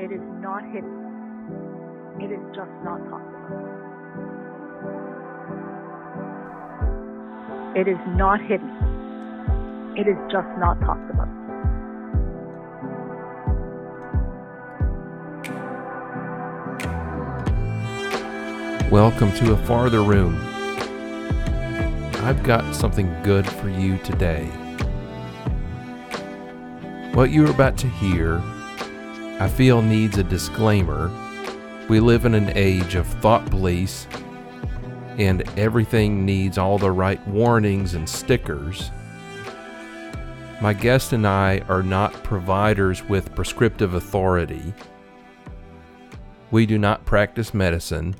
It is not hidden. It is just not talked about. It is not hidden. It is just not talked about. Welcome to a farther room. I've got something good for you today. What you're about to hear, I feel needs a disclaimer. We live in an age of thought police, and everything needs all the right warnings and stickers. My guest and I are not providers with prescriptive authority. We do not practice medicine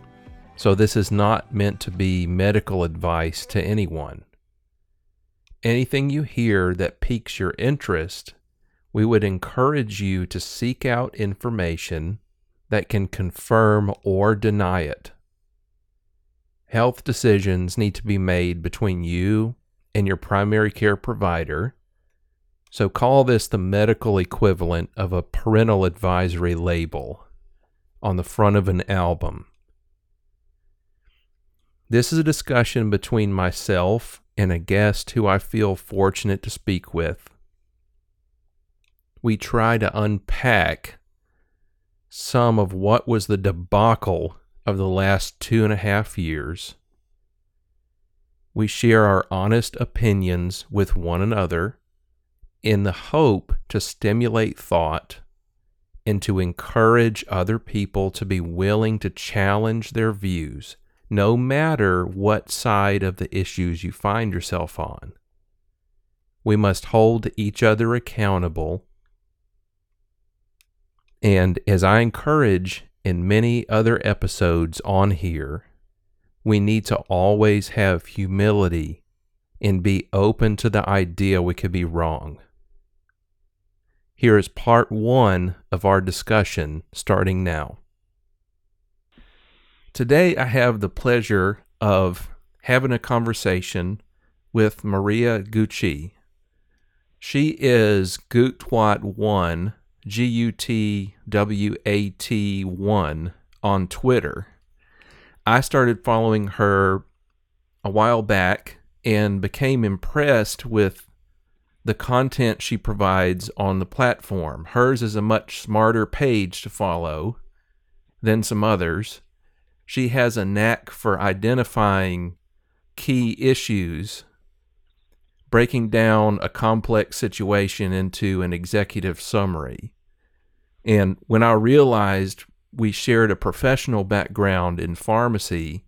so, this is not meant to be medical advice to anyone. Anything you hear that piques your interest, we would encourage you to seek out information that can confirm or deny it. Health decisions need to be made between you and your primary care provider. So, call this the medical equivalent of a parental advisory label on the front of an album. This is a discussion between myself and a guest who I feel fortunate to speak with. We try to unpack some of what was the debacle of the last two and a half years. We share our honest opinions with one another in the hope to stimulate thought and to encourage other people to be willing to challenge their views no matter what side of the issues you find yourself on. We must hold each other accountable. And as I encourage in many other episodes on here, we need to always have humility and be open to the idea we could be wrong. Here is part one of our discussion starting now. Today, I have the pleasure of having a conversation with Maria Gutschi. She is Gutwat1, G U T W A T 1 on Twitter. I started following her a while back and became impressed with the content she provides on the platform. Hers is a much smarter page to follow than some others she has a knack for identifying key issues, breaking down a complex situation into an executive summary. And when I realized we shared a professional background in pharmacy,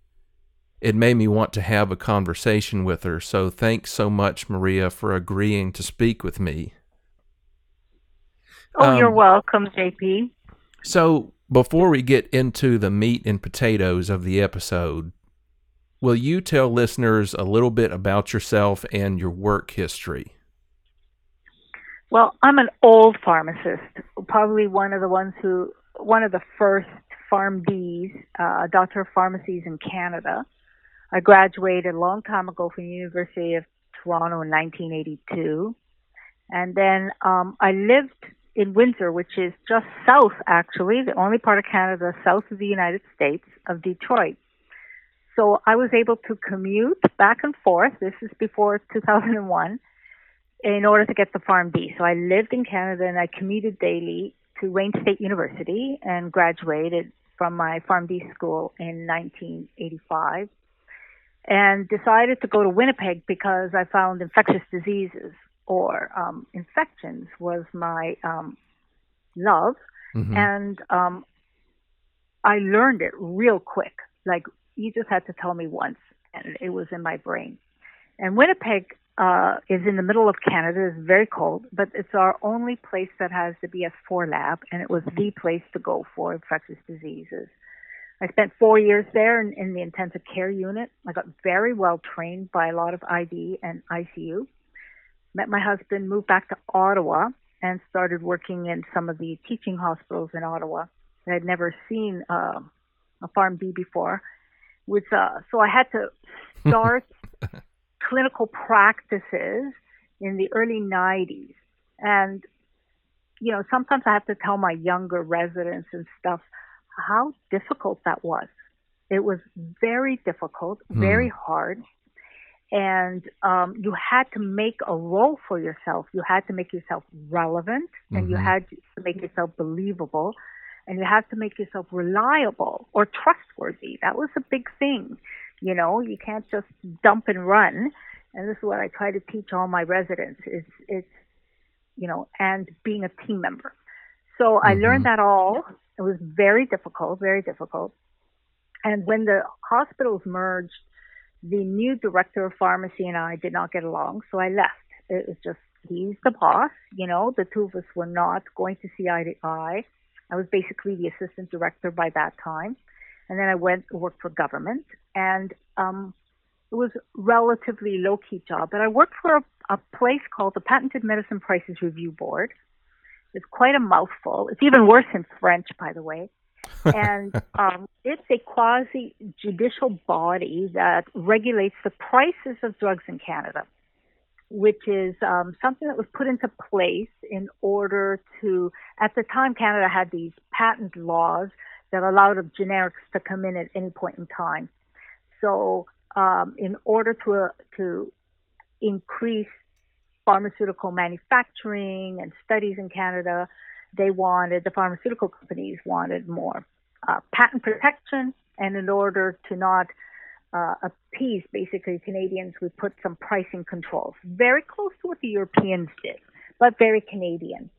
it made me want to have a conversation with her. So thanks so much, Maria, for agreeing to speak with me. Oh, um, you're welcome, JP. So, before we get into the meat and potatoes of the episode, will you tell listeners a little bit about yourself and your work history? Well, I'm an old pharmacist, probably one of the ones who, one of the first PharmDs, uh, doctor of pharmacies in Canada. I graduated a long time ago from the University of Toronto in 1982. And then um, I lived in Windsor, which is just south, actually, the only part of Canada south of the United States of Detroit. So I was able to commute back and forth. This is before 2001 in order to get the PharmD. So I lived in Canada and I commuted daily to Wayne State University and graduated from my PharmD school in 1985 and decided to go to Winnipeg because I found infectious diseases or um, infections was my um, love, mm-hmm. and um, I learned it real quick. Like you just had to tell me once, and it was in my brain. And Winnipeg uh, is in the middle of Canada. It's very cold, but it's our only place that has the BS4 lab, and it was the place to go for infectious diseases. I spent four years there in, in the intensive care unit. I got very well trained by a lot of ID and ICU met my husband, moved back to Ottawa, and started working in some of the teaching hospitals in Ottawa. I had never seen uh, a PharmD before. With uh, so I had to start clinical practices in the early 90s, and you know, sometimes I have to tell my younger residents and stuff how difficult that was. It was very difficult, very mm. hard. And um, you had to make a role for yourself. You had to make yourself relevant and mm-hmm. you had to make yourself believable and you had to make yourself reliable or trustworthy. That was a big thing. You know, you can't just dump and run. And this is what I try to teach all my residents. is it's, you know, and being a team member. So mm-hmm. I learned that all. It was very difficult, very difficult. And when the hospitals merged, the new director of pharmacy and I did not get along, so I left. It was just, he's the boss, you know, the two of us were not going to see eye to eye. I was basically the assistant director by that time. And then I went to work for government and, um, it was relatively low key job, but I worked for a, a place called the Patented Medicine Prices Review Board. It's quite a mouthful. It's even worse in French, by the way and um, it's a quasi judicial body that regulates the prices of drugs in Canada, which is um, something that was put into place in order to, at the time, Canada had these patent laws that allowed of generics to come in at any point in time. So, um, in order to uh, to increase pharmaceutical manufacturing and studies in Canada, they wanted, the pharmaceutical companies wanted more uh, patent protection, and in order to not uh, appease basically Canadians, we put some pricing controls, very close to what the Europeans did, but very Canadian.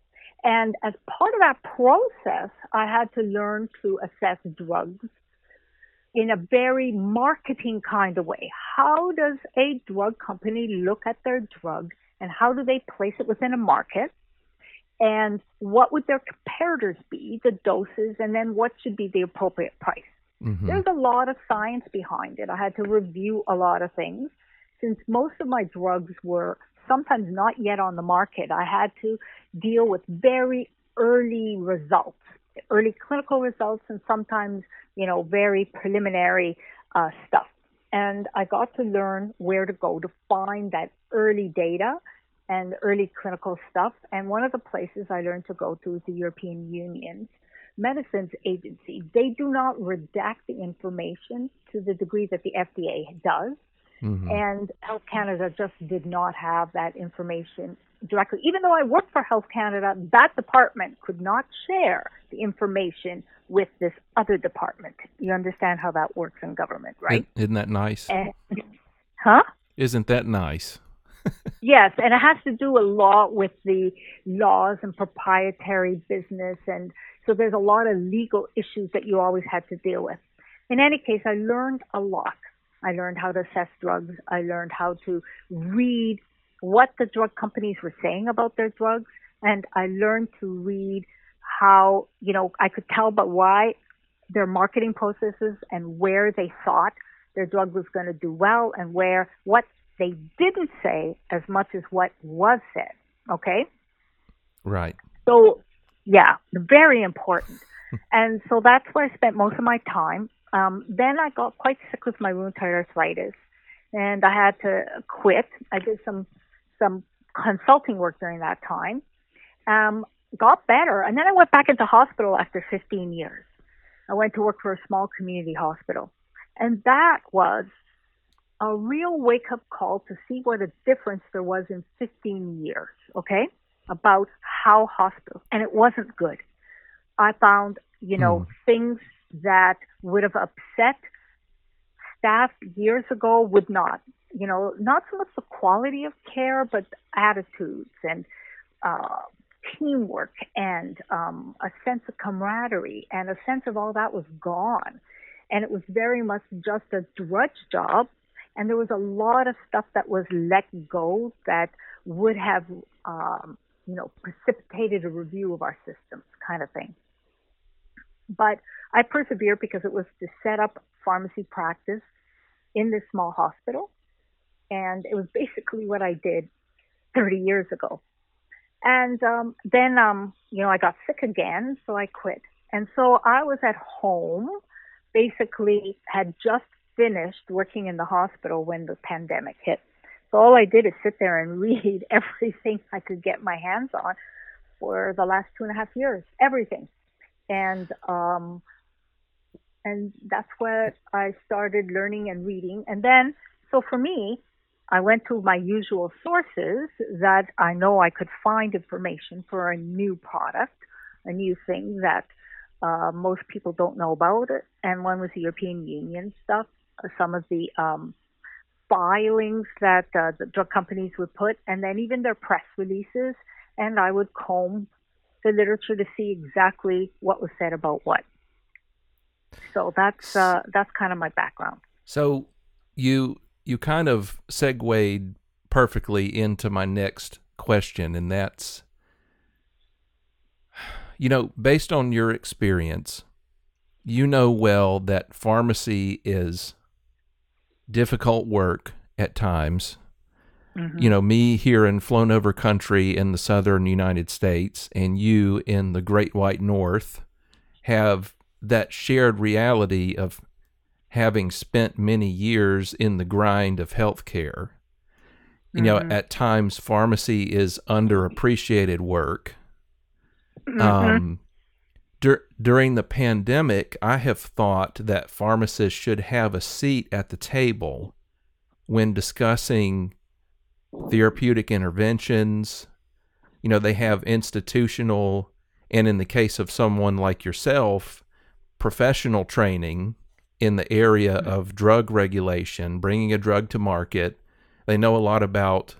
And as part of that process, I had to learn to assess drugs in a very marketing kind of way. How does a drug company look at their drug and how do they place it within a market? and what would their comparators be, the doses, and then what should be the appropriate price. Mm-hmm. There's a lot of science behind it. I had to review a lot of things. Since most of my drugs were sometimes not yet on the market, I had to deal with very early results, early clinical results, and sometimes, you know, very preliminary uh, stuff. And I got to learn where to go to find that early data and early clinical stuff. And one of the places I learned to go to is the European Union's medicines agency. They do not redact the information to the degree that the FDA does. Mm-hmm. And Health Canada just did not have that information directly. Even though I worked for Health Canada, that department could not share the information with this other department. You understand how that works in government, right? Isn't that nice? And, huh? Isn't that nice? yes, and it has to do a lot with the laws and proprietary business, and so there's a lot of legal issues that you always had to deal with. In any case, I learned a lot. I learned how to assess drugs. I learned how to read what the drug companies were saying about their drugs, and I learned to read how, you know, I could tell but why their marketing processes and where they thought their drug was going to do well and where what they didn't say as much as what was said. Okay? Right. So, yeah, very important. and so that's where I spent most of my time. Um, then I got quite sick with my rheumatoid arthritis, and I had to quit. I did some some consulting work during that time. Um, got better, and then I went back into hospital after 15 years. I went to work for a small community hospital, and that was a real wake up call to see what a difference there was in 15 years, okay, about how hospitals, and it wasn't good. I found, you know, mm. things that would have upset staff years ago would not. You know, not so much the quality of care, but attitudes and uh, teamwork and um, a sense of camaraderie and a sense of all that was gone. And it was very much just a drudge job and there was a lot of stuff that was let go that would have, um, you know, precipitated a review of our systems, kind of thing. But I persevered because it was to set up pharmacy practice in this small hospital, and it was basically what I did 30 years ago. And um, then, um, you know, I got sick again, so I quit. And so I was at home, basically had just finished working in the hospital when the pandemic hit. So all I did is sit there and read everything I could get my hands on for the last two and a half years, everything. And um, and that's where I started learning and reading. And then, so for me, I went to my usual sources that I know I could find information for a new product, a new thing that uh, most people don't know about it. And one was the European Union stuff, uh, some of the um, filings that uh, the drug companies would put, and then even their press releases. And I would comb the literature to see exactly what was said about what. So that's uh, that's kind of my background. So you you kind of segued perfectly into my next question, and that's you know, based on your experience, you know well that pharmacy is difficult work at times. Mm-hmm. You know, me here in flown over country in the southern United States and you in the great white north have that shared reality of having spent many years in the grind of healthcare. You know, mm-hmm. at times pharmacy is underappreciated work. Mm-hmm. Um, dur- during the pandemic, I have thought that pharmacists should have a seat at the table when discussing therapeutic interventions. You know, they have institutional, and in the case of someone like yourself, professional training in the area mm-hmm. of drug regulation, bringing a drug to market. They know a lot about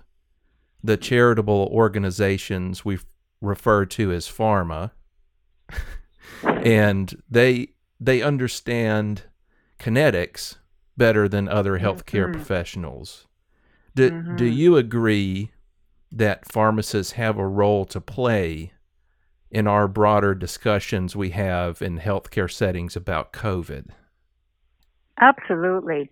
the charitable organizations we refer to as pharma. and they they understand kinetics better than other healthcare mm-hmm. professionals. Do mm-hmm. do you agree that pharmacists have a role to play in our broader discussions we have in healthcare settings about COVID. Absolutely.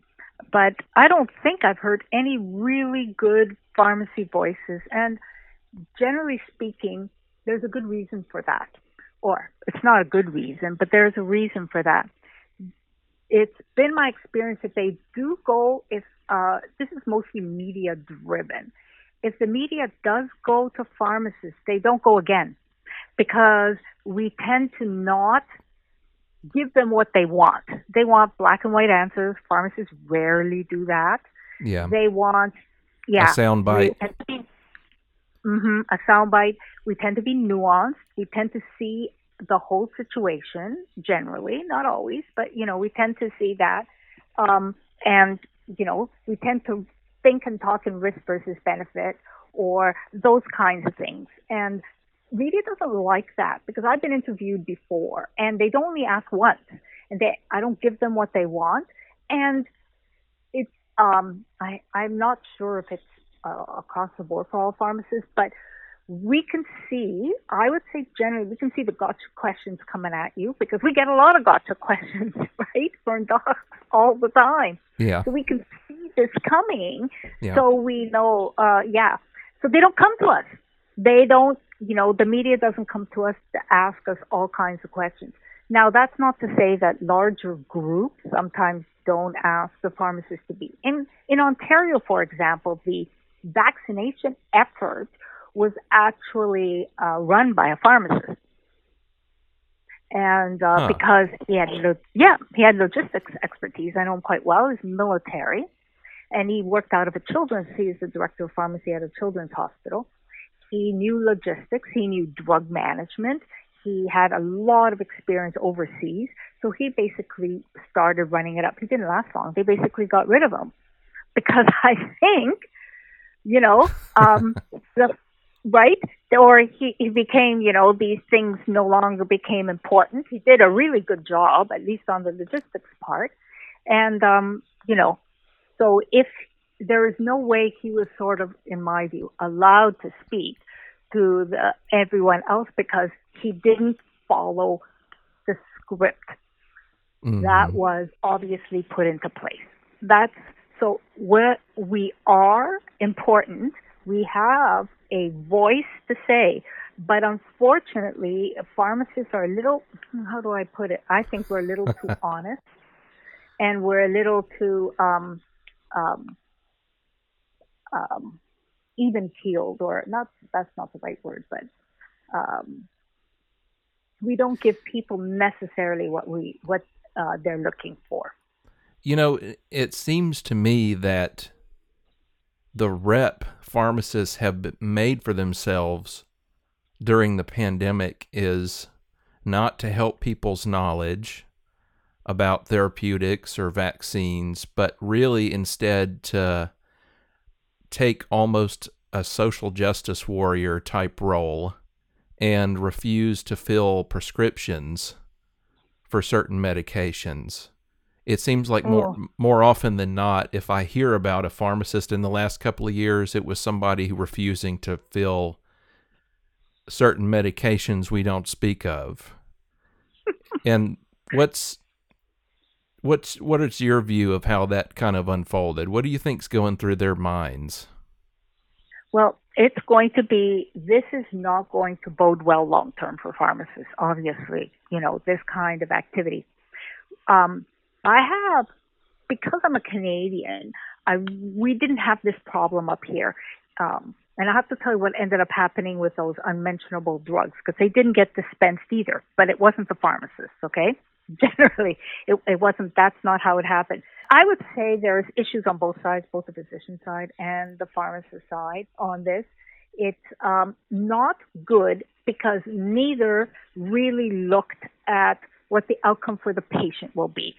But I don't think I've heard any really good pharmacy voices. And generally speaking, there's a good reason for that. Or it's not a good reason, but there's a reason for that. It's been my experience that they do go, if uh, this is mostly media driven, if the media does go to pharmacists, they don't go again because we tend to not give them what they want. They want black and white answers. Pharmacists rarely do that. Yeah. They want yeah a sound bite. Mm-hmm, a sound bite. We tend to be nuanced. We tend to see the whole situation generally, not always, but you know, we tend to see that. Um, and you know, we tend to think and talk in risk versus benefit or those kinds of things. And media doesn't like that because I've been interviewed before and they don't only ask once and they I don't give them what they want and it's um I I'm not sure if it's uh, across the board for all pharmacists but we can see I would say generally we can see the gotcha questions coming at you because we get a lot of gotcha questions right from docs all the time yeah so we can see this coming yeah. so we know uh yeah so they don't come to us they don't you know, the media doesn't come to us to ask us all kinds of questions. Now, that's not to say that larger groups sometimes don't ask the pharmacist to be. In, in Ontario, for example, the vaccination effort was actually uh, run by a pharmacist. And uh, huh. because he had, lo- yeah, he had logistics expertise. I know him quite well. He's military, and he worked out of a children's. He's the director of pharmacy at a children's hospital. He knew logistics, he knew drug management, he had a lot of experience overseas. So he basically started running it up. He didn't last long. They basically got rid of him because I think, you know, um, the right or he, he became you know these things no longer became important he did a really good job at least on the logistics part and um you know so if there is no way he was sort of, in my view, allowed to speak to the, everyone else because he didn't follow the script mm-hmm. that was obviously put into place. That's so where we are important. We have a voice to say, but unfortunately, pharmacists are a little, how do I put it? I think we're a little too honest and we're a little too, um, um, um, even keeled, or not. That's not the right word, but um, we don't give people necessarily what we what uh, they're looking for. You know, it seems to me that the rep pharmacists have made for themselves during the pandemic is not to help people's knowledge about therapeutics or vaccines, but really instead to take almost a social justice warrior type role and refuse to fill prescriptions for certain medications. It seems like more oh. more often than not, if I hear about a pharmacist in the last couple of years, it was somebody who refusing to fill certain medications we don't speak of. and what's what's what is your view of how that kind of unfolded? What do you think's going through their minds? Well, it's going to be, this is not going to bode well long term for pharmacists, obviously, you know, this kind of activity. Um, I have, because I'm a Canadian, I, we didn't have this problem up here. Um, and I have to tell you what ended up happening with those unmentionable drugs because they didn't get dispensed either, but it wasn't the pharmacists, okay? Generally, it, it wasn't, that's not how it happened. I would say there's issues on both sides, both the physician side and the pharmacist side on this. It's um, not good because neither really looked at what the outcome for the patient will be.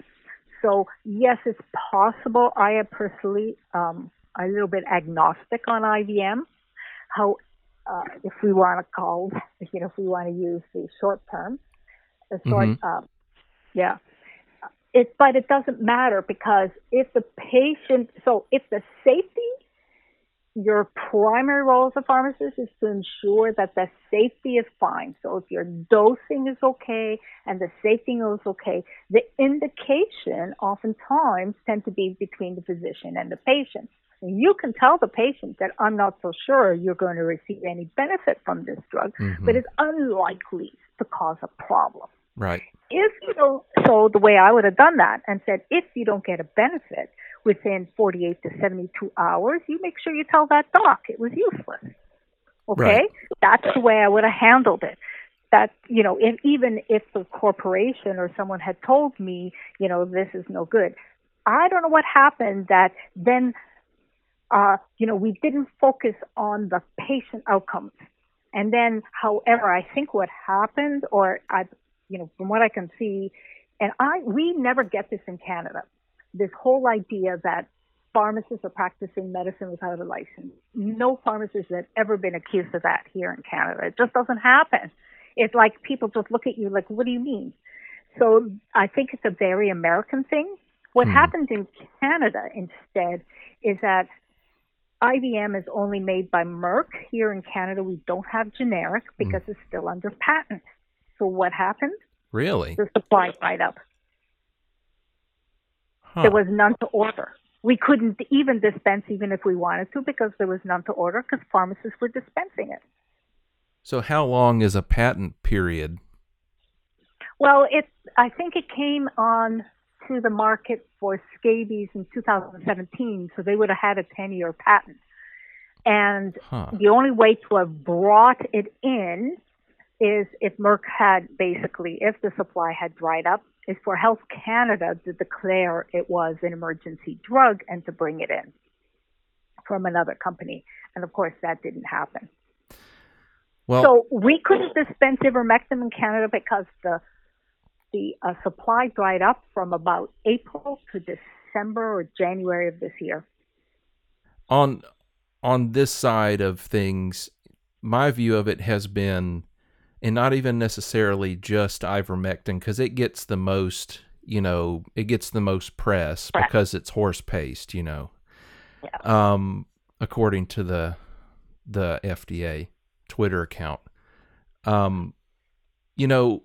So yes, it's possible. I am personally um, a little bit agnostic on IVM. How, uh, if we want to call, you know, if we want to use the short term, the short, mm-hmm. uh, yeah, it, but it doesn't matter because if the patient, so if the safety, your primary role as a pharmacist is to ensure that the safety is fine. So if your dosing is okay and the safety is okay, the indication oftentimes tend to be between the physician and the patient. And you can tell the patient that I'm not so sure you're going to receive any benefit from this drug, mm-hmm. but it's unlikely to cause a problem. Right. If you don't, so the way I would have done that and said, if you don't get a benefit within 48 to 72 hours, you make sure you tell that doc it was useless. Okay? Right. That's the way I would have handled it. That, you know, if, even if the corporation or someone had told me, you know, this is no good, I don't know what happened that then, uh, you know, we didn't focus on the patient outcomes. And then, however, I think what happened, or I, you know, from what I can see, and I, we never get this in Canada. This whole idea that pharmacists are practicing medicine without a license. No pharmacist has ever been accused of that here in Canada. It just doesn't happen. It's like people just look at you like, what do you mean? So I think it's a very American thing. What hmm. happens in Canada instead is that IVM is only made by Merck. Here in Canada, we don't have generic because hmm. it's still under patent. So what happened? Really? The supply dried up. Huh. There was none to order. We couldn't even dispense even if we wanted to because there was none to order because pharmacists were dispensing it. So how long is a patent period? Well, it I think it came on to the market for scabies in 2017, so they would have had a 10-year patent. And huh. the only way to have brought it in is if Merck had basically, if the supply had dried up, is for Health Canada to declare it was an emergency drug and to bring it in from another company. And of course, that didn't happen. Well, so we couldn't dispense ivermectin in Canada because the the uh, supply dried up from about April to December or January of this year. On on this side of things, my view of it has been and not even necessarily just ivermectin because it gets the most you know it gets the most press because it's horse paste you know yeah. um according to the the FDA Twitter account. Um you know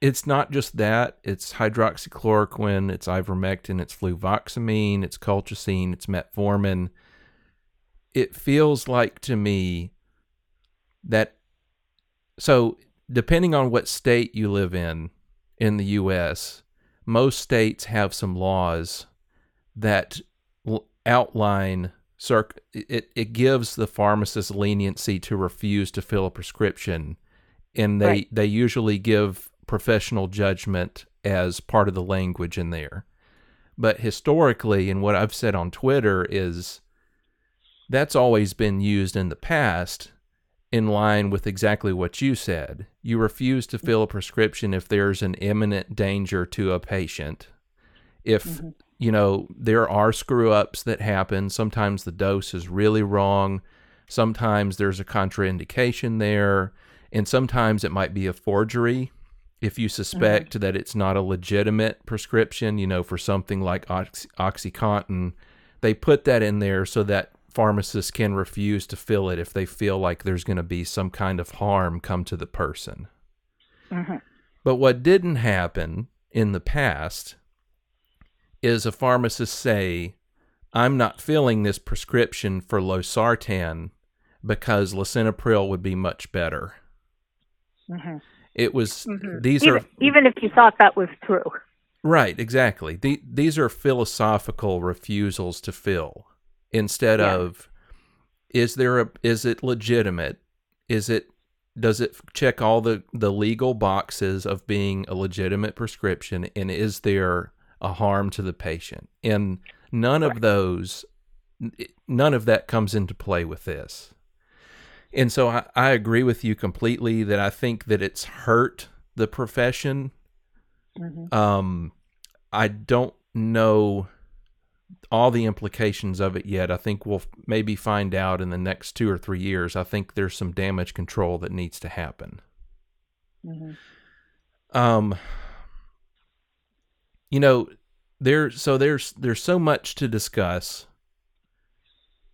it's not just that it's hydroxychloroquine it's ivermectin it's fluvoxamine it's colchicine it's metformin. It feels like to me that so, depending on what state you live in in the US, most states have some laws that outline circ it, it gives the pharmacist leniency to refuse to fill a prescription and they Right. they usually give professional judgment as part of the language in there but historically and what i've said on twitter is that's always been used in the past in line with exactly what you said. You refuse to fill a prescription if there's an imminent danger to a patient. If Mm-hmm. you know there are screw ups that happen sometimes the dose is really wrong sometimes there's a contraindication there and sometimes it might be a forgery. If you suspect that it's not a legitimate prescription you know for something like Oxy- oxycontin they put that in there so that pharmacists can refuse to fill it if they feel like there's going to be some kind of harm come to the person hmm but what didn't happen in the past is a pharmacist say, I'm not filling this prescription for losartan because lisinopril would be much better. hmm It was hmm these even, are even if you thought that was true. right, exactly. The, these are philosophical refusals to fill instead Yeah. of is there a is it legitimate? Is it does it check all the the legal boxes of being a legitimate prescription and is there a harm to the patient? And none of those none of that comes into play with this. And so I, I agree with you completely that I think that it's hurt the profession hmm um, I don't know all the implications of it yet. I think we'll maybe find out in the next two or three years. I think there's some damage control that needs to happen. hmm Um, you know, there. So there's there's so much to discuss,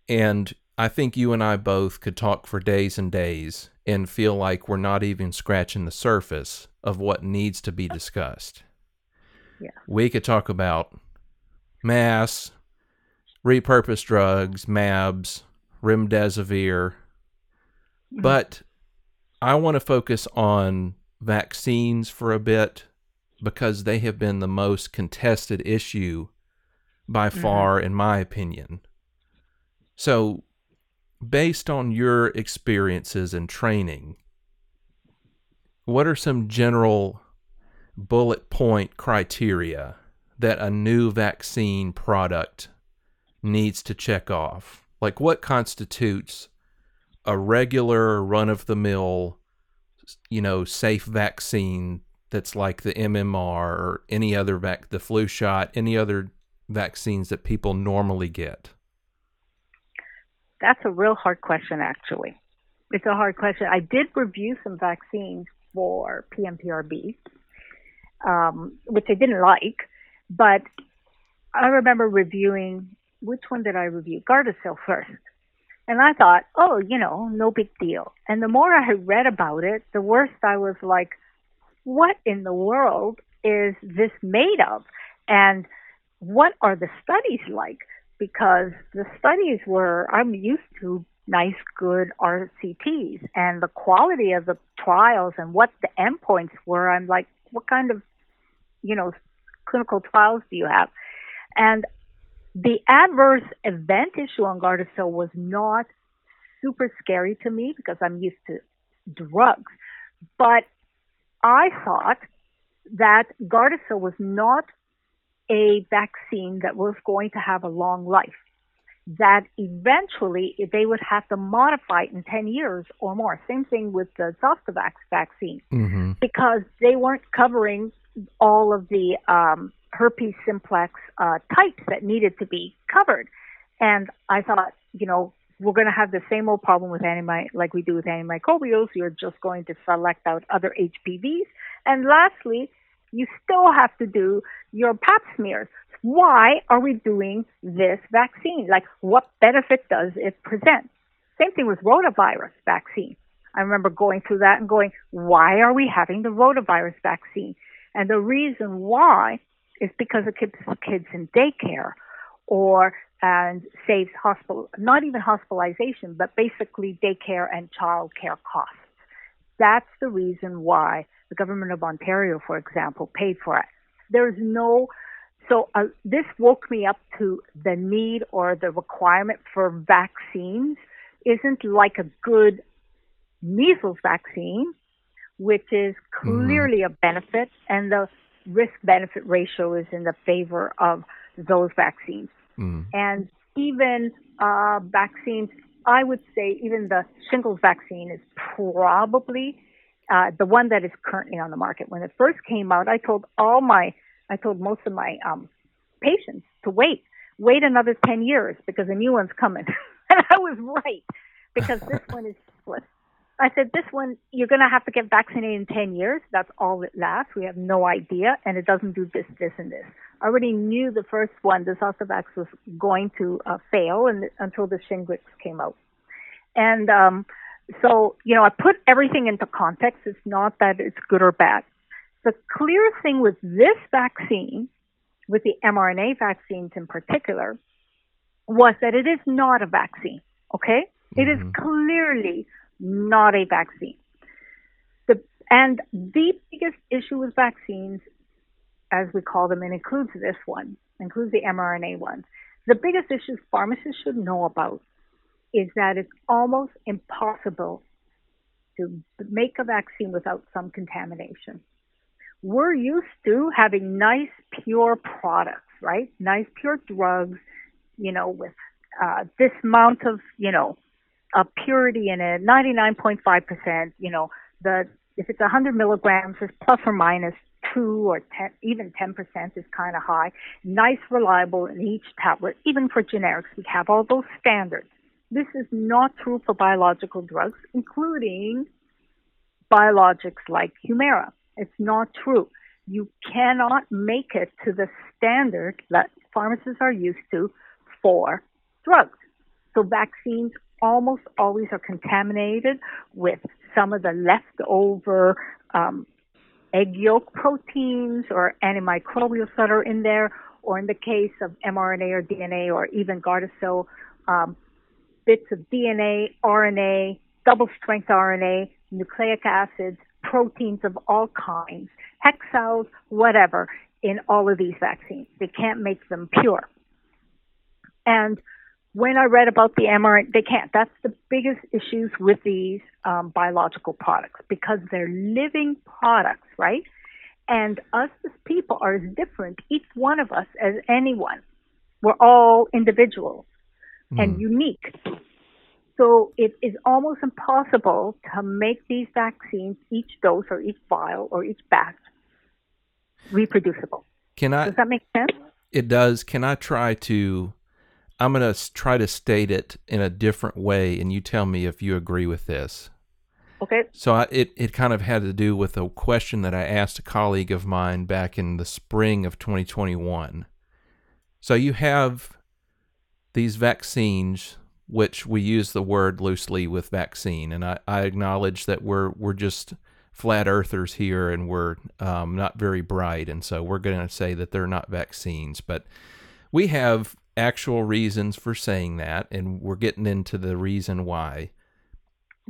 and I think you and I both could talk for days and days and feel like we're not even scratching the surface of what needs to be discussed. Yeah. We could talk about mass, repurposed drugs, MABs, remdesivir, but I want to focus on vaccines for a bit because they have been the most contested issue by Mhm. far, in my opinion. So, based on your experiences and training, what are some general bullet point criteria that a new vaccine product needs to check off? Like, what constitutes a regular run of the mill, you know, safe vaccine that's like the MMR or any other vac, the flu shot, any other vaccines that people normally get? That's a real hard question, actually. It's a hard question. I did review some vaccines for PMPRB, um, which I didn't like, but I remember reviewing which one did I review? Gardasil first. And I thought, oh, you know, no big deal. And the more I read about it, the worse I was like, what in the world is this made of? And what are the studies like? Because the studies were, I'm used to nice, good RCTs, and the quality of the trials and what the endpoints were, I'm like, what kind of, you know, clinical trials do you have? And the adverse event issue on Gardasil was not super scary to me because I'm used to drugs. But I thought that Gardasil was not a vaccine that was going to have a long life. That eventually they would have to modify it in 10 years or more. Same thing with the Zostavax vaccine Mm-hmm. because they weren't covering all of the um, herpes simplex uh, types that needed to be covered. And I thought, you know, we're going to have the same old problem with anti like we do with antimicrobials. You're just going to select out other HPVs. And lastly, you still have to do your pap smears. Why are we doing this vaccine? Like, what benefit does it present? Same thing with rotavirus vaccine. I remember going through that and going, why are we having the rotavirus vaccine? And the reason why is because it keeps kids in daycare or and saves hospital not even hospitalization, but basically daycare and child care costs. That's the reason why the government of Ontario, for example, paid for it. There's no so uh, this woke me up to the need or the requirement for vaccines isn't like a good measles vaccine, which is Mm-hmm. clearly a benefit, and the risk benefit ratio is in the favor of those vaccines. Mm. And even uh, vaccines, I would say even the shingles vaccine is probably uh, the one that is currently on the market. When it first came out, I told all my, I told most of my um, patients to wait, wait another 10 years because a new one's coming. and I was right because this one is useless. I said, this one, you're going to have to get vaccinated in 10 years. That's all it lasts. We have no idea. And it doesn't do this, this, and this. I already knew the first one, the Zostavax, was going to uh, fail and, until the Shingrix came out. And um, so, you know, I put everything into context. It's not that it's good or bad. The clear thing with this vaccine, with the mRNA vaccines in particular, was that it is not a vaccine. Okay? It is Mhm. clearly not a vaccine. The, and the biggest issue with vaccines, as we call them, and includes this one, includes the mRNA ones, the biggest issue pharmacists should know about is that it's almost impossible to make a vaccine without some contamination. We're used to having nice, pure products, right? Nice, pure drugs, you know, with uh, this amount of, you know, uh, purity in it, 99.5%, you know, the, if it's 100 milligrams, it's plus or minus two or 10, even 10% is kind of high. Nice, reliable in each tablet, even for generics. We have all those standards. This is not true for biological drugs, including biologics like Humira. It's not true. You cannot make it to the standard that pharmacists are used to for drugs. So vaccines almost always are contaminated with some of the leftover um, egg yolk proteins or antimicrobials that are in there, or in the case of mRNA or DNA or even Gardasil, um, bits of DNA, RNA, double strength RNA, nucleic acids, proteins of all kinds, hexals, whatever, in all of these vaccines. They can't make them pure. And when I read about the mRNA, they can't. That's the biggest issues with these um, biological products because they're living products, right? And us as people are as different, each one of us as anyone. We're all individuals and unique. So it is almost impossible to make these vaccines, each dose or each vial or each batch, reproducible. Can I? Does that make sense? It does. Can I try to? I'm going to try to state it in a different way, and you tell me if you agree with this. Okay. So I, it it kind of had to do with a question that I asked a colleague of mine back in the spring of 2021. So you have these vaccines, which we use the word loosely with vaccine, and I, I acknowledge that we're we're just flat earthers here, and we're um, not very bright, and so we're going to say that they're not vaccines, but we have actual reasons for saying that, and we're getting into the reason why.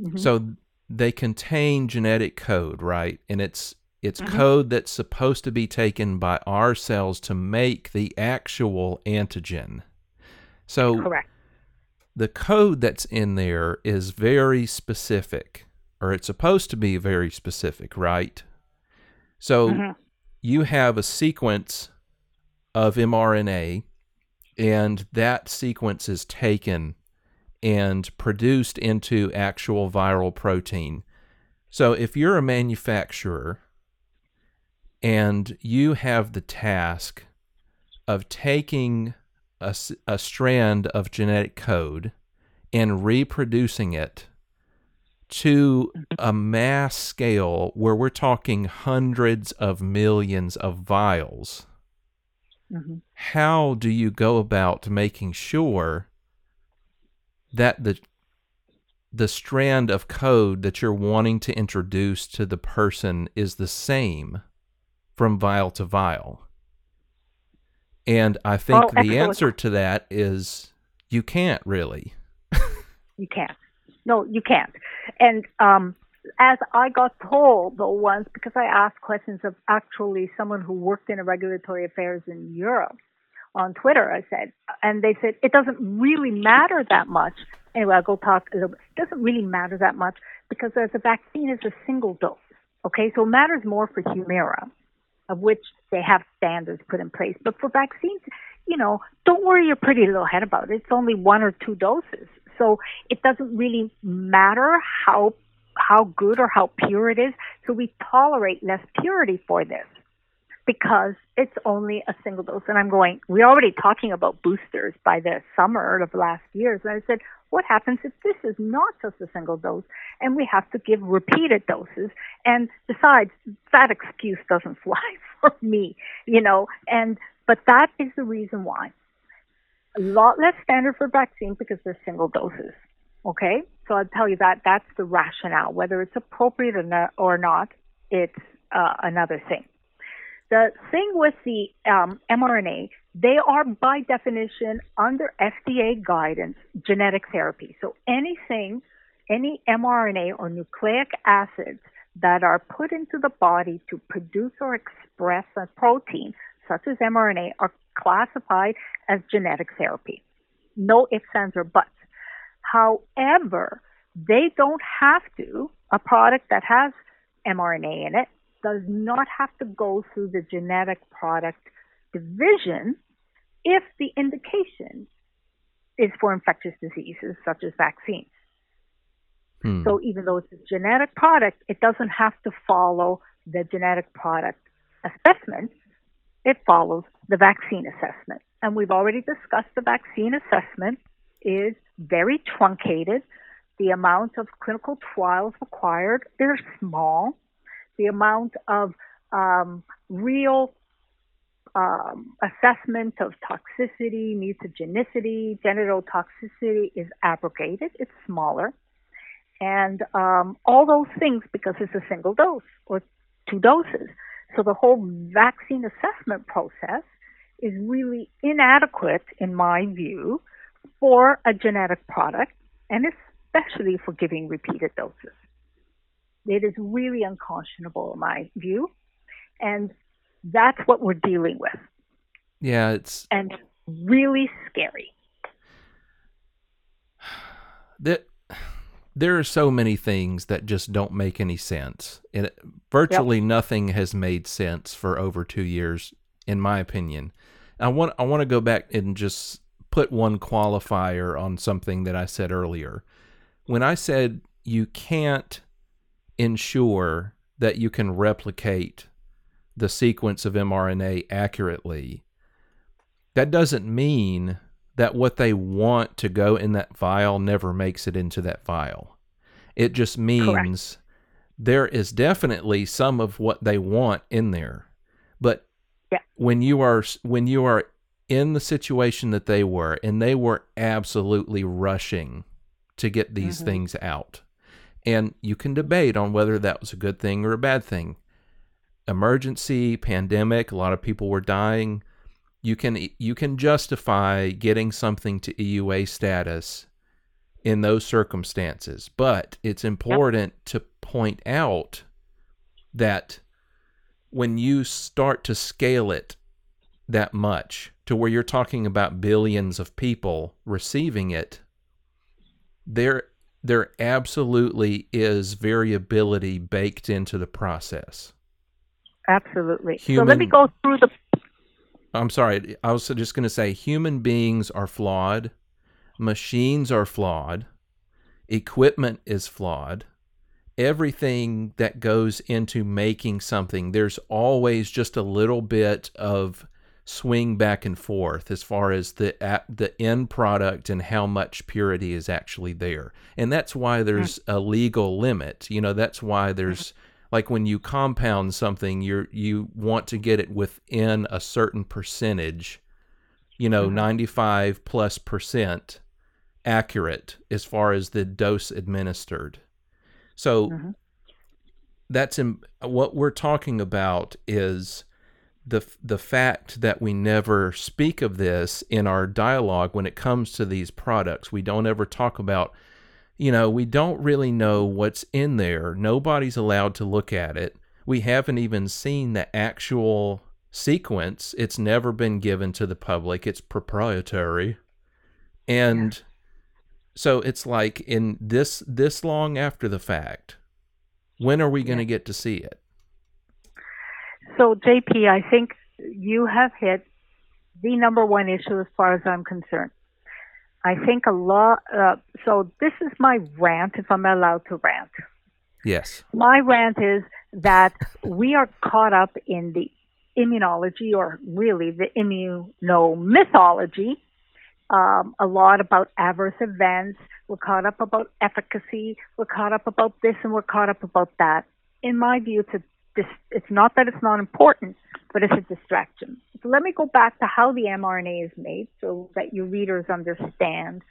Mhm. So they contain genetic code, right? And it's it's Mhm. code that's supposed to be taken by our cells to make the actual antigen. So Correct. the code that's in there is very specific, or it's supposed to be very specific, right? So Mhm. you have a sequence of mRNA, and that sequence is taken and produced into actual viral protein. So if you're a manufacturer and you have the task of taking a strand of genetic code and reproducing it to a mass scale where we're talking hundreds of millions of vials, Mhm. how do you go about making sure that the the strand of code that you're wanting to introduce to the person is the same from vial to vial? And I think Oh, the answer to that is you can't really. You can't. No, you can't. And um, as I got told once, because I asked questions of actually someone who worked in regulatory affairs in Europe on Twitter, I said, and they said it doesn't really matter that much. Anyway, I'll go talk a little bit. It doesn't really matter that much because as a vaccine is a single dose. Okay, so it matters more for Humira, of which they have standards put in place. But for vaccines, you know, don't worry your pretty little head about it. It's only one or two doses. So it doesn't really matter how how good or how pure it is. So we tolerate less purity for this because it's only a single dose. And I'm going, we're already talking about boosters by the summer of last year. So I said, what happens if this is not just a single dose and we have to give repeated doses? And besides, that excuse doesn't fly for me, you know, and, but that is the reason why. A lot less standard for vaccine because they're single doses. Okay? So I'll tell you that that's the rationale. Whether it's appropriate or not, it's uh, another thing. The thing with the um, mRNA, they are by definition under FDA guidance genetic therapy. So anything, any mRNA or nucleic acids that are put into the body to produce or express a protein, such as mRNA, are classified as genetic therapy. No ifs, ands, or buts. However, they don't have to, a product that has mRNA in it does not have to go through the genetic product division if the indication is for infectious diseases such as vaccines. Hmm. So even though it's a genetic product, it doesn't have to follow the genetic product assessment. It follows the vaccine assessment. And we've already discussed the vaccine assessment is very truncated. The amount of clinical trials required, they're small the amount of um, real um, assessment of toxicity, mutagenicity, genital toxicity is abrogated. It's smaller. And um, all those things because it's a single dose or two doses. So the whole vaccine assessment process is really inadequate, in my view, for a genetic product and especially for giving repeated doses. It is really unconscionable, in my view. And that's what we're dealing with. Yeah, it's and really scary. That there are so many things that just don't make any sense. And virtually yep. nothing has made sense for over 2 years in my opinion. I want I want to go back and just put one qualifier on something that I said earlier. When I said you can't ensure that you can replicate the sequence of mRNA accurately, that doesn't mean that what they want to go in that vial never makes it into that vial. It just means Correct. there is definitely some of what they want in there. But yeah. when you are when you are in the situation that they were and they were absolutely rushing to get these mm-hmm. things out and you can debate on whether that was a good thing or a bad thing. Emergency, pandemic, a lot of people were dying. You can you can justify getting something to EUA status in those circumstances, but it's important yep. to point out that when you start to scale it that much to where you're talking about billions of people receiving it, there there absolutely is variability baked into the process. Absolutely. Human, so let me go through the. I'm sorry. I was just going to say human beings are flawed, machines are flawed, equipment is flawed. Everything that goes into making something, there's always just a little bit of swing back and forth as far as the the end product and how much purity is actually there. And that's why there's a legal limit. You know, that's why there's like when you compound something, you're you want to get it within a certain percentage, you know, mm-hmm. 95 plus percent accurate as far as the dose administered. So mm-hmm. that's in, what we're talking about is the the fact that we never speak of this in our dialogue when it comes to these products. We don't ever talk about, you know, we don't really know what's in there. Nobody's allowed to look at it. We haven't even seen the actual sequence. It's never been given to the public. It's proprietary. And yeah. so it's like in this this long after the fact, when are we going to get to see it? So JP, I think you have hit the number one issue as far as I'm concerned. I think a lot. Uh, so this is my rant, if I'm allowed to rant. Yes. My rant is that we are caught up in the immunology, or really the immunomythology. Um, a lot about adverse events. We're caught up about efficacy. We're caught up about this, and we're caught up about that. In my view, it's a it's not that it's not important, but it's a distraction. So let me go back to how the mRNA is made so that your readers understand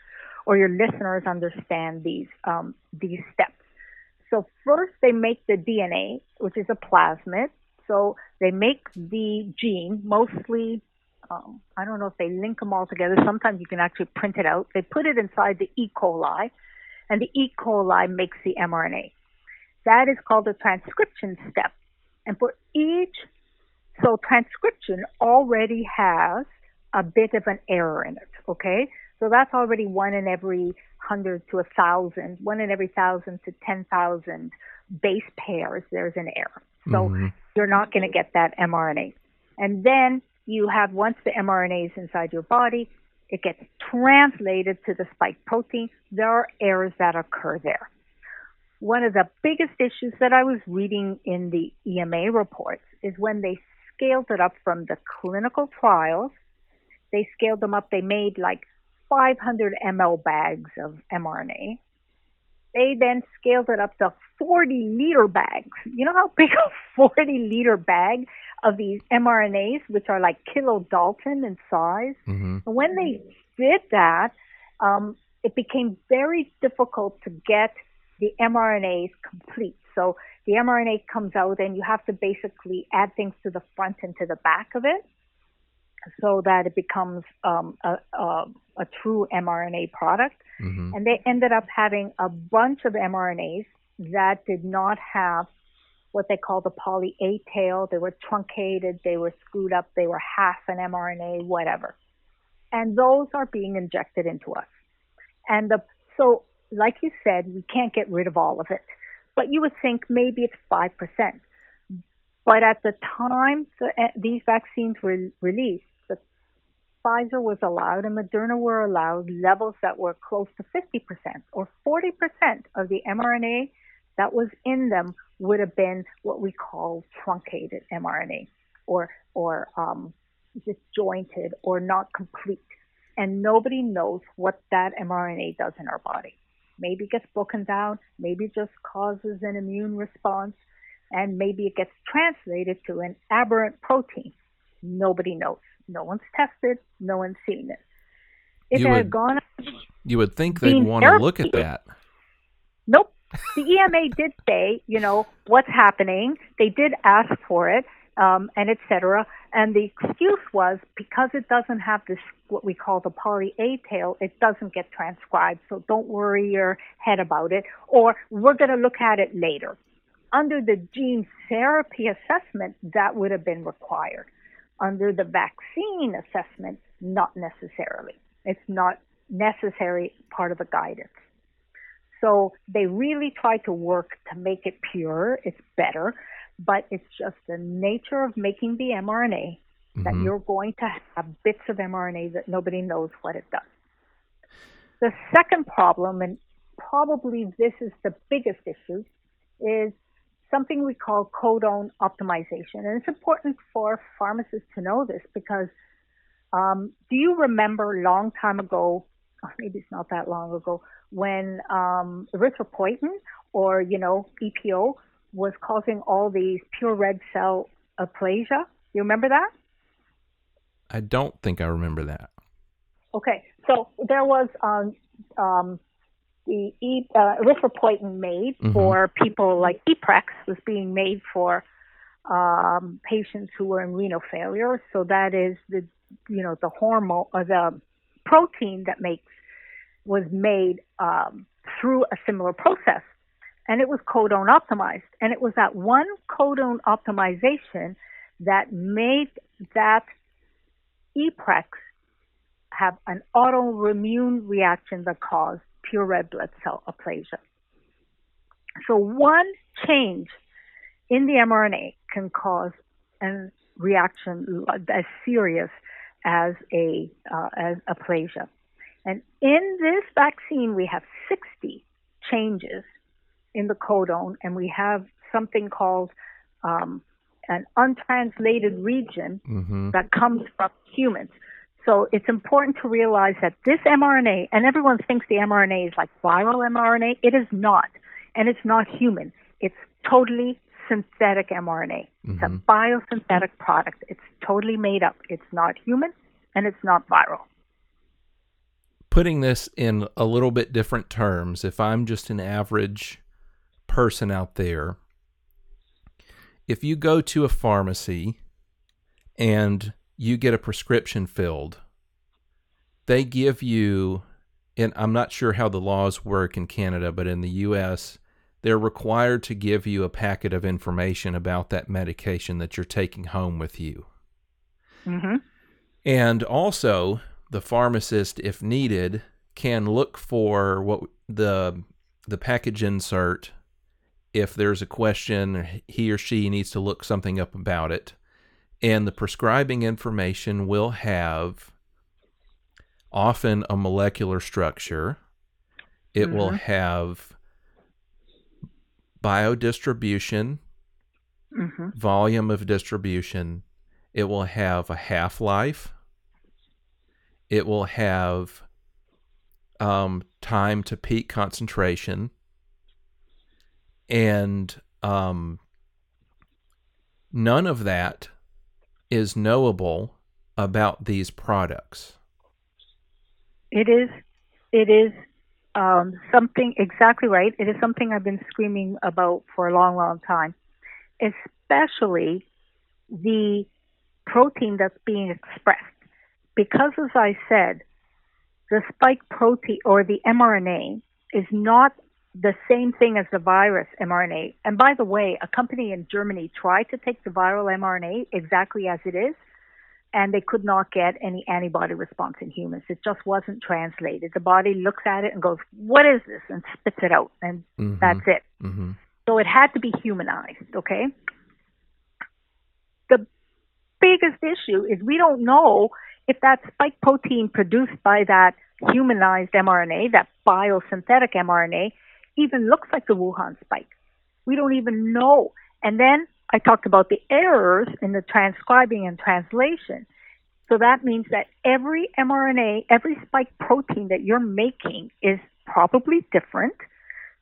or your listeners understand these, um, these steps. So first they make the DNA, which is a plasmid. So they make the gene, mostly, um, I don't know if they link them all together. Sometimes you can actually print it out. They put it inside the E. coli, and the E. coli makes the mRNA. That is called the transcription step. And for each, so transcription already has a bit of an error in it, okay? So that's already one in every hundred to a thousand, one in every thousand to 10,000 base pairs, there's an error. So mm-hmm. you're not going to get that mRNA. And then you have, once the mRNA is inside your body, it gets translated to the spike protein. There are errors that occur there one of the biggest issues that I was reading in the EMA reports is when they scaled it up from the clinical trials, they scaled them up, they made like 500 ml bags of mRNA. They then scaled it up to 40 liter bags. You know how big a 40 liter bag of these mRNAs, which are like kilodalton in size? Mm-hmm. And when they did that, um, it became very difficult to get the mRNA is complete. So the mRNA comes out and you have to basically add things to the front and to the back of it so that it becomes um, a, a, a, true mRNA product. Mm-hmm. And they ended up having a bunch of mRNAs that did not have what they call the poly A tail. They were truncated, they were screwed up, they were half an mRNA, whatever. And those are being injected into us. And the, so like you said, we can't get rid of all of it. But you would think maybe it's 5%. But at the time uh, these vaccines were released, the Pfizer was allowed and Moderna were allowed levels that were close to 50% or 40% of the mRNA that was in them would have been what we call truncated mRNA or, or um, disjointed or not complete. And nobody knows what that mRNA does in our body. Maybe it gets broken down, maybe it just causes an immune response, and maybe it gets translated to an aberrant protein. Nobody knows. No one's tested, no one's seen it. If you it would, had gone you would think they'd want to look at that. Nope. The EMA did say, you know, what's happening. They did ask for it, um, and etc. And the excuse was because it doesn't have this what we call the poly A tail, it doesn't get transcribed. So don't worry your head about it. Or we're going to look at it later. Under the gene therapy assessment, that would have been required. Under the vaccine assessment, not necessarily. It's not necessary part of the guidance. So they really try to work to make it pure. It's better but it's just the nature of making the mRNA that mm-hmm. you're going to have bits of mRNA that nobody knows what it does. The second problem, and probably this is the biggest issue, is something we call codon optimization. And it's important for pharmacists to know this because um, do you remember a long time ago, or maybe it's not that long ago, when um, erythropoietin or, you know, EPO was causing all these pure red cell aplasia. You remember that? I don't think I remember that. Okay, so there was um, um, the e, uh, erythropoietin made mm-hmm. for people like Eprex was being made for um, patients who were in renal failure. So that is the you know the hormone or the protein that makes was made um, through a similar process. And it was codon optimized. And it was that one codon optimization that made that EPREX have an autoimmune reaction that caused pure red blood cell aplasia. So one change in the mRNA can cause a reaction as serious as a uh, as aplasia. And in this vaccine, we have 60 changes in the codon, and we have something called um, an untranslated region mm-hmm. that comes from humans. So it's important to realize that this mRNA, and everyone thinks the mRNA is like viral mRNA. It is not. And it's not human. It's totally synthetic mRNA. Mm-hmm. It's a mm-hmm. biosynthetic product. It's totally made up. It's not human and it's not viral. Putting this in a little bit different terms, if I'm just an average person out there, if you go to a pharmacy and you get a prescription filled, they give you, and I'm not sure how the laws work in Canada, but in the US, they're required to give you a packet of information about that medication that you're taking home with you. Mm-hmm. And also, the pharmacist, if needed, can look for what the the package insert. If there's a question, he or she needs to look something up about it and the prescribing information will have often a molecular structure. It mm-hmm. will have biodistribution, mm-hmm. volume of distribution. It will have a half life. It will have um, time to peak concentration. And um, none of that is knowable about these products? It is. It is um, something exactly right. It is something I've been screaming about for a long, long time, especially the protein that's being expressed. Because, as I said, the spike protein or the mRNA is not the same thing as the virus mRNA. And by the way, a company in Germany tried to take the viral mRNA exactly as it is, and they could not get any antibody response in humans. It just wasn't translated. The body looks at it and goes, What is this? and spits it out, and mm-hmm. that's it. Mm-hmm. So it had to be humanized, okay? The biggest issue is we don't know if that spike protein produced by that humanized mRNA, that biosynthetic mRNA, even looks like the Wuhan spike. We don't even know. And then I talked about the errors in the transcribing and translation. So that means that every mRNA, every spike protein that you're making is probably different,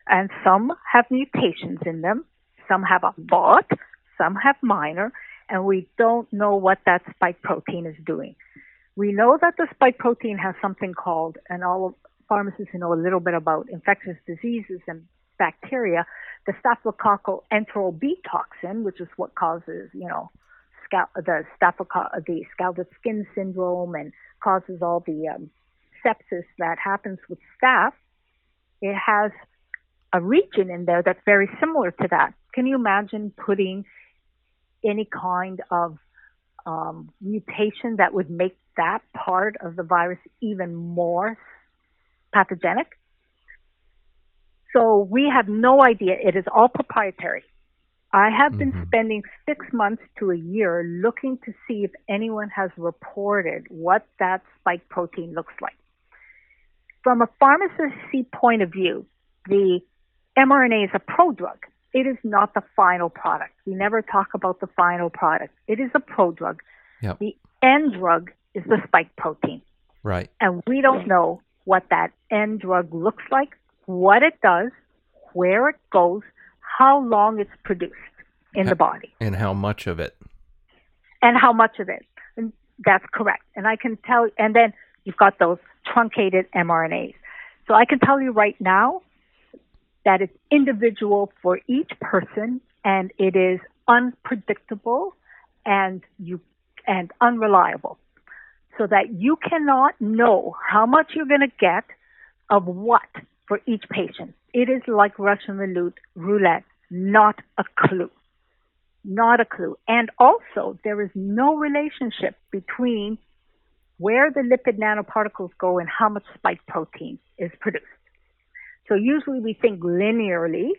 and some have mutations in them, some have a lot, some have minor, and we don't know what that spike protein is doing. We know that the spike protein has something called, all pharmacists who know a little bit about infectious diseases and bacteria, the staphylococcal enteral B toxin, which is what causes, you know, scalp, the staphylococcus, the scalded skin syndrome and causes all the um, sepsis that happens with staph. It has a region in there that's very similar to that. Can you imagine putting any kind of um, mutation that would make that part of the virus even more pathogenic. So we have no idea. It is all proprietary. I have mm-hmm. been spending six months to a year looking to see if anyone has reported what that spike protein looks like. From a pharmacist's point of view, the mRNA is a prodrug. It is not the final product. We never talk about the final product. It is a prodrug. Yep. The end drug is the spike protein. Right. And we don't know what that end drug looks like, what it does, where it goes, how long it's produced in the body, and how much of it. And how much of it. And that's correct. And I can tell, and then you've got those truncated mRNAs. So I can tell you right now that it's individual for each person and it is unpredictable and you and unreliable so that you cannot know how much you're going to get of what for each patient. It is like Russian roulette, roulette, not a clue. Not a clue. And also, there is no relationship between where the lipid nanoparticles go and how much spike protein is produced. So usually we think linearly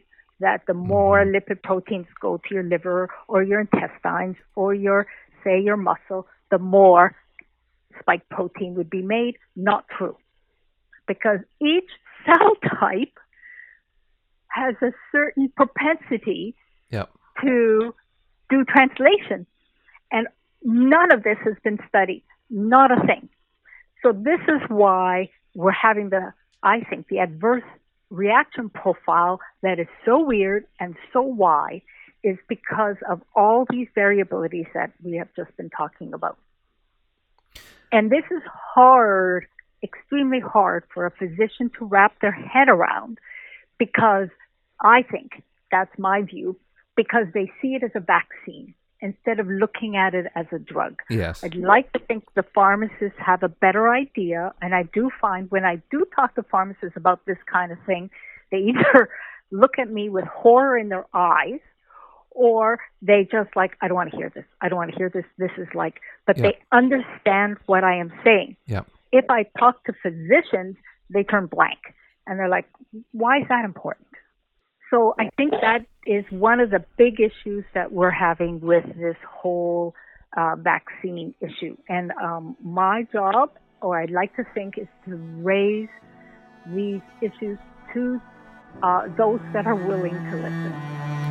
that the more mm-hmm. lipid proteins go to your liver or your intestines or your, say, your muscle, the more spike protein would be made. Not true. Because each cell type has a certain propensity yep. to do translation. And none of this has been studied. Not a thing. So this is why we're having the, I think, the adverse reaction profile that is so weird and so wide is because of all these variabilities that we have just been talking about. And this is hard, extremely hard for a physician to wrap their head around because I think that's my view because they see it as a vaccine instead of looking at it as a drug. Yes. I'd like to think the pharmacists have a better idea, and I do find when I do talk to pharmacists about this kind of thing, they either look at me with horror in their eyes or they just like, I don't want to hear this. I don't want to hear this. This is like, but they understand what I am saying. Yeah. If I talk to physicians, they turn blank and they're like, why is that important? So I think that is one of the big issues that we're having with this whole uh, vaccine issue. And um, my job, or I'd like to think, is to raise these issues to uh, those that are willing to listen.